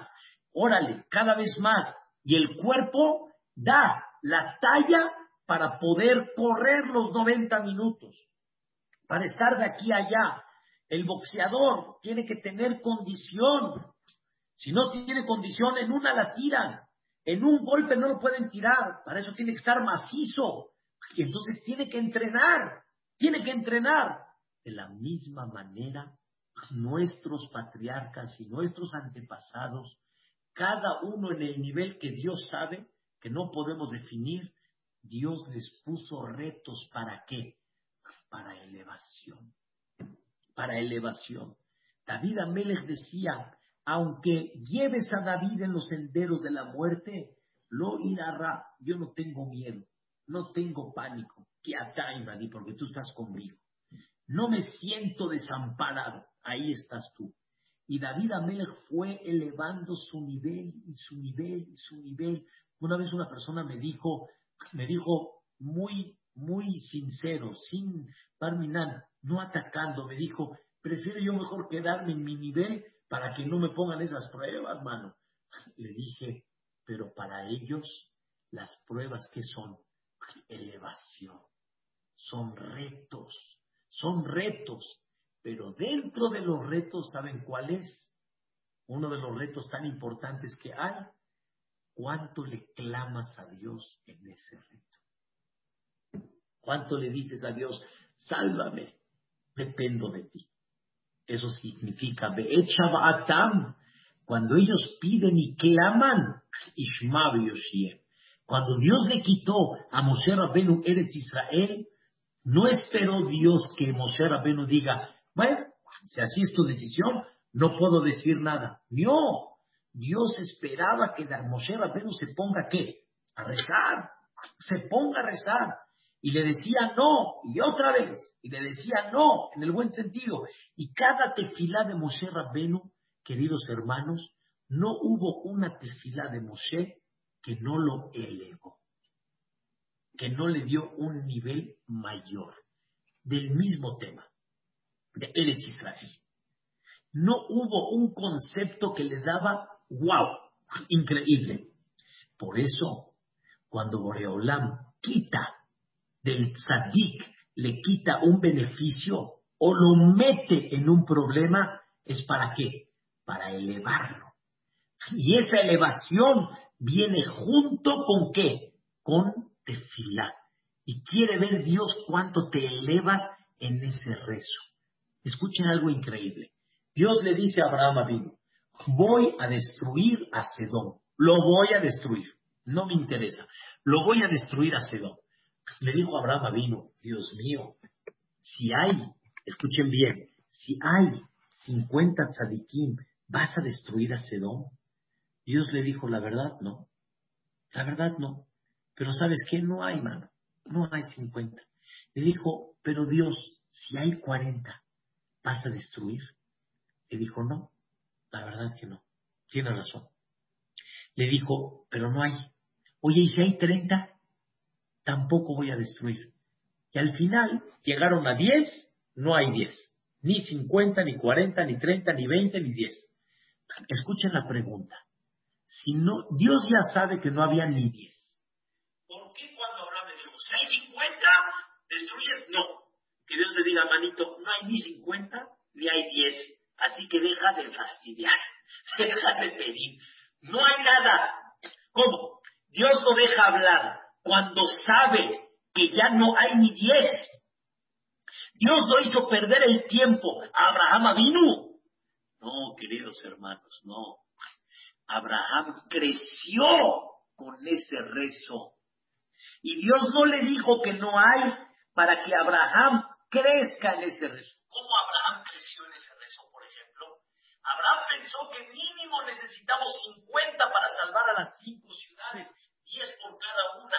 órale, cada vez más. Y el cuerpo da la talla para poder correr los 90 minutos, para estar de aquí a allá. El boxeador tiene que tener condición. Si no tiene condición, en una la tiran. En un golpe no lo pueden tirar. Para eso tiene que estar macizo. Y entonces tiene que entrenar, tiene que entrenar. De la misma manera, nuestros patriarcas y nuestros antepasados, cada uno en el nivel que Dios sabe, que no podemos definir, Dios les puso retos para qué? Para elevación. Para elevación. David Amélez decía, aunque lleves a David en los senderos de la muerte, lo irá, yo no tengo miedo no tengo pánico, que David, porque tú estás conmigo. No me siento desamparado, ahí estás tú. Y David Amelech fue elevando su nivel y su nivel y su nivel. Una vez una persona me dijo, me dijo muy, muy sincero, sin terminar, no atacando, me dijo, prefiero yo mejor quedarme en mi nivel para que no me pongan esas pruebas, mano. Le dije, pero para ellos las pruebas que son elevación. Son retos, son retos, pero dentro de los retos, ¿saben cuál es? Uno de los retos tan importantes que hay, ¿cuánto le clamas a Dios en ese reto? ¿Cuánto le dices a Dios, sálvame, dependo de ti? Eso significa, cuando ellos piden y claman. Cuando Dios le quitó a Moshe Rabenu Eretz Israel, no esperó Dios que Moshe Rabenu diga, bueno, si así es tu decisión, no puedo decir nada. No, Dios esperaba que Moshe Rabenu se ponga qué? A rezar, se ponga a rezar. Y le decía no, y otra vez, y le decía no, en el buen sentido. Y cada tefilá de Moshe Rabenu, queridos hermanos, no hubo una tefilá de Moshe que no lo elevó, que no le dio un nivel mayor del mismo tema, de Eretz Israel. No hubo un concepto que le daba, wow, increíble. Por eso, cuando Boreolam quita del tzadik, le quita un beneficio o lo mete en un problema, ¿es para qué? Para elevarlo. Y esa elevación viene junto con qué? Con tefilá. Y quiere ver Dios cuánto te elevas en ese rezo. Escuchen algo increíble. Dios le dice a Abraham vino, voy a destruir a Sedón. Lo voy a destruir. No me interesa. Lo voy a destruir a Sedón. Le dijo Abraham vino, Dios mío, si hay, escuchen bien, si hay 50 tzadikim, ¿vas a destruir a Sedón? Dios le dijo, la verdad no. La verdad no. Pero ¿sabes qué? No hay, mano. No hay 50. Le dijo, pero Dios, si hay 40, ¿vas a destruir? Le dijo, no. La verdad que no. Tiene razón. Le dijo, pero no hay. Oye, ¿y si hay 30? Tampoco voy a destruir. Y al final llegaron a 10, no hay 10. Ni 50, ni 40, ni 30, ni 20, ni 10. Escuchen la pregunta. Si no, Dios ya sabe que no había ni 10. ¿Por qué cuando Abraham le dijo, si hay 50, destruyes? No. Que Dios le diga, manito, no hay ni 50, ni hay 10. Así que deja de fastidiar, deja de pedir. No hay nada. ¿Cómo? Dios lo deja hablar cuando sabe que ya no hay ni 10. Dios lo hizo perder el tiempo a Abraham vino. No, queridos hermanos, no. Abraham creció con ese rezo. Y Dios no le dijo que no hay para que Abraham crezca en ese rezo. ¿Cómo Abraham creció en ese rezo, por ejemplo? Abraham pensó que mínimo necesitamos 50 para salvar a las cinco ciudades, 10 por cada una.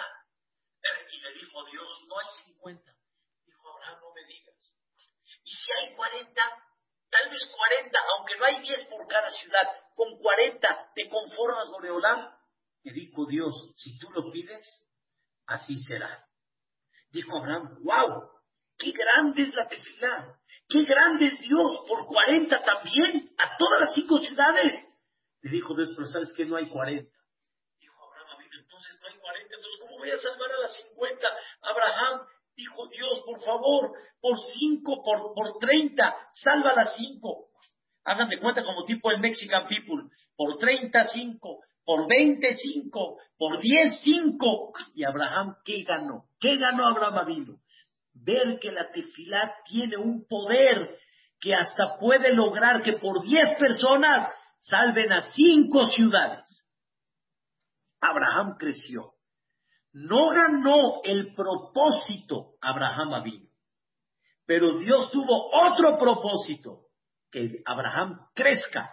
Y le dijo Dios, no hay 50. Dijo Abraham, no me digas. Y si hay 40, tal vez 40, aunque no hay 10 por cada ciudad, con 40 te conformas, Boreolán. Le dijo Dios, si tú lo pides, así será. Dijo Abraham, wow, qué grande es la tefilá, qué grande es Dios, por 40 también, a todas las cinco ciudades. Le dijo Dios, pero ¿sabes que no hay 40? Dijo Abraham, entonces no hay 40, entonces ¿cómo voy a salvar a las 50? Abraham, dijo Dios, por favor, por 5, por, por 30, salva a las 5. Hagan de cuenta como tipo el Mexican People, por 35, por 25, por 10, 5. Y Abraham, ¿qué ganó? ¿Qué ganó Abraham vino? Ver que la tefilá tiene un poder que hasta puede lograr que por 10 personas salven a 5 ciudades. Abraham creció. No ganó el propósito Abraham vino, pero Dios tuvo otro propósito, que Abraham crezca.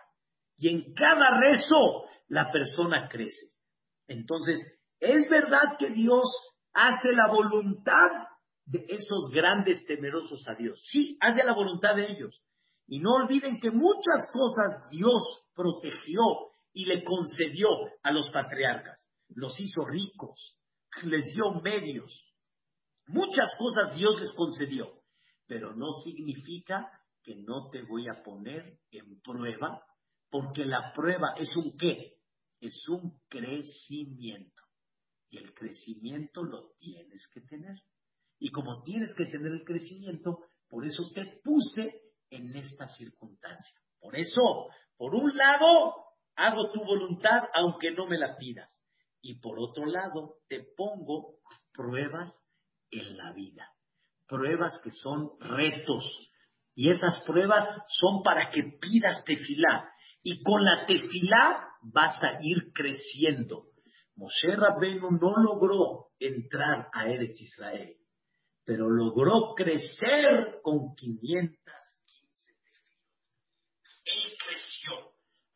Y en cada rezo la persona crece. Entonces, es verdad que Dios hace la voluntad de esos grandes temerosos a Dios. Sí, hace la voluntad de ellos. Y no olviden que muchas cosas Dios protegió y le concedió a los patriarcas. Los hizo ricos, les dio medios. Muchas cosas Dios les concedió, pero no significa que no te voy a poner en prueba, porque la prueba es un qué? Es un crecimiento. Y el crecimiento lo tienes que tener. Y como tienes que tener el crecimiento, por eso te puse en esta circunstancia. Por eso, por un lado, hago tu voluntad aunque no me la pidas. Y por otro lado, te pongo pruebas en la vida. Pruebas que son retos. Y esas pruebas son para que pidas tefilá. Y con la tefilá vas a ir creciendo. Moshe Rabbeinu no logró entrar a Eres Israel pero logró crecer con 515 tefilot. Él creció.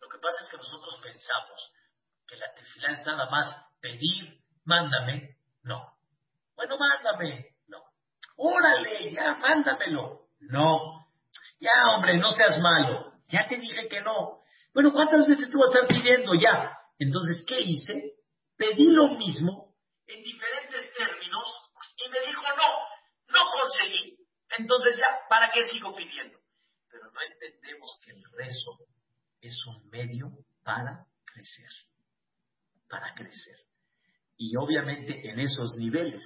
Lo que pasa es que nosotros pensamos que la tefilá es nada más pedir, mándame, no. Bueno, mándame, no. Órale, ya, mándamelo, no. Ya, hombre, no seas malo. Ya te dije que no. Bueno, ¿cuántas veces tú vas a estar pidiendo? Ya. Entonces, ¿qué hice? Pedí lo mismo en diferentes términos y me dijo no no conseguí, entonces ya, ¿para qué sigo pidiendo? Pero no entendemos que el rezo es un medio para crecer, para crecer. Y obviamente en esos niveles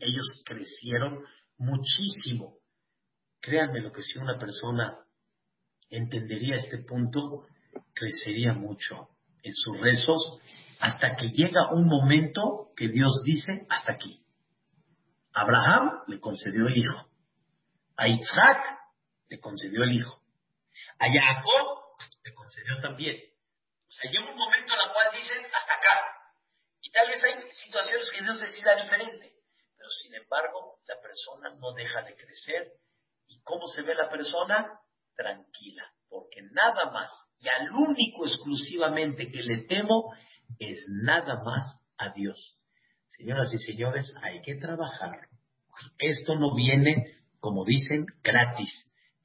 ellos crecieron muchísimo. Créanme lo que si una persona entendería este punto, crecería mucho en sus rezos hasta que llega un momento que Dios dice hasta aquí. Abraham le concedió el hijo. A Isaac te concedió el hijo. A Jacob te concedió también. O sea, llega un momento en el cual dicen hasta acá. Y tal vez hay situaciones que Dios decida diferente. Pero sin embargo, la persona no deja de crecer. ¿Y cómo se ve la persona? Tranquila. Porque nada más, y al único exclusivamente que le temo, es nada más a Dios. Señoras y señores, hay que trabajar. Esto no viene, como dicen, gratis.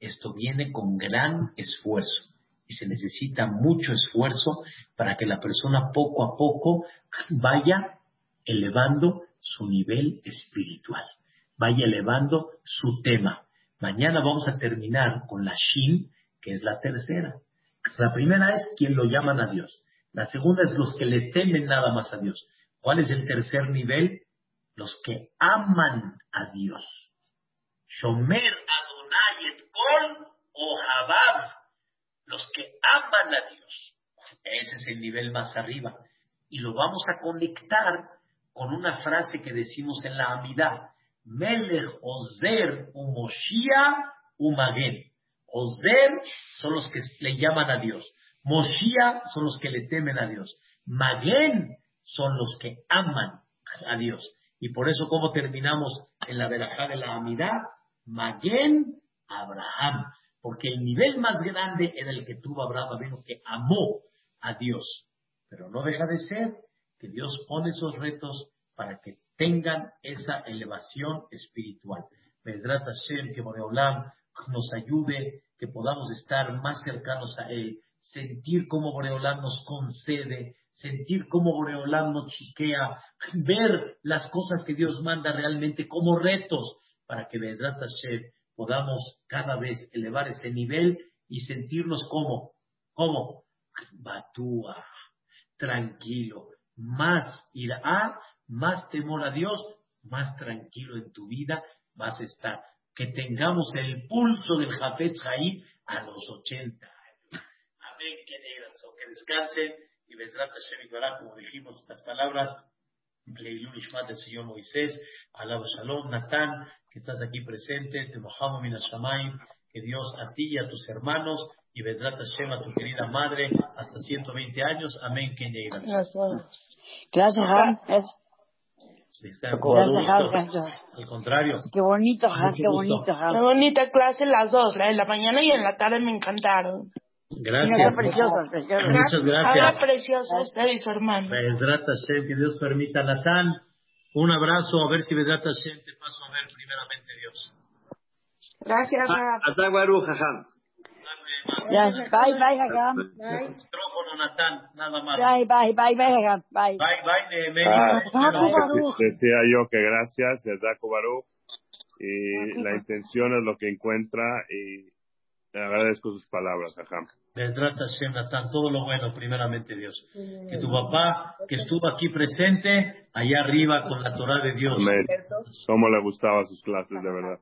Esto viene con gran esfuerzo. Y se necesita mucho esfuerzo para que la persona poco a poco vaya elevando su nivel espiritual, vaya elevando su tema. Mañana vamos a terminar con la Shin, que es la tercera. La primera es quien lo llaman a Dios. La segunda es los que le temen nada más a Dios. ¿Cuál es el tercer nivel? Los que aman a Dios. Shomer Adonai et Kol. Los que aman a Dios. Ese es el nivel más arriba. Y lo vamos a conectar con una frase que decimos en la Amidad. Melech Ozer Umoshia Umagen. Ozer son los que le llaman a Dios. Moshia son los que le temen a Dios. Magen son los que aman a Dios. Y por eso, como terminamos en la verajá de la amidad? Magen Abraham. Porque el nivel más grande era el que tuvo Abraham, vino que amó a Dios. Pero no deja de ser que Dios pone esos retos para que tengan esa elevación espiritual. Bedrat Hashem, que Boreolam nos ayude, que podamos estar más cercanos a Él, sentir cómo Boreolam nos concede, sentir cómo Boreolam nos chiquea, ver las cosas que Dios manda realmente como retos para que Bedrat Hashem podamos cada vez elevar ese nivel y sentirnos como, como, batúa, tranquilo, más irá, más temor a Dios, más tranquilo en tu vida vas a estar. Que tengamos el pulso del Jafet Haí a los 80 años. Amén, que que descansen y Bezrat Hashem como dijimos estas palabras, Leilun Ishmat del Señor Moisés, Alaba Shalom, Natán, que estás aquí presente, Te mojamos Minashamayim, que Dios a ti y a tus hermanos y Bezrat Hashem a tu querida madre hasta 120 años. Amén, que Gracias. Gracias, Al contrario. Qué bonito, qué bonito. Qué bonita clase las dos, la de la mañana y en la tarde me encantaron. Gracias. Muchas gracias. Ahora preciosa usted y su hermano. Bezrat Hashem, que Dios permita. Natán, un abrazo. A ver si Bezrat Hashem te paso a ver primeramente Dios. Gracias. Hasta Baruch, Jajam. Bye, bye, Jajam. Bye. Micrófono, Natán, nada más. Bye, bye, bye, bye, Jajam. Bye. Bye, bye, Nehemé. Decía yo que gracias, Yazako Baruch. Y la intención es lo que encuentra y agradezco sus palabras, Jajam. Hashem, todo lo bueno, primeramente Dios. Que tu papá, que estuvo aquí presente, allá arriba con la Torah de Dios. Amén. Cómo le gustaban sus clases, de verdad.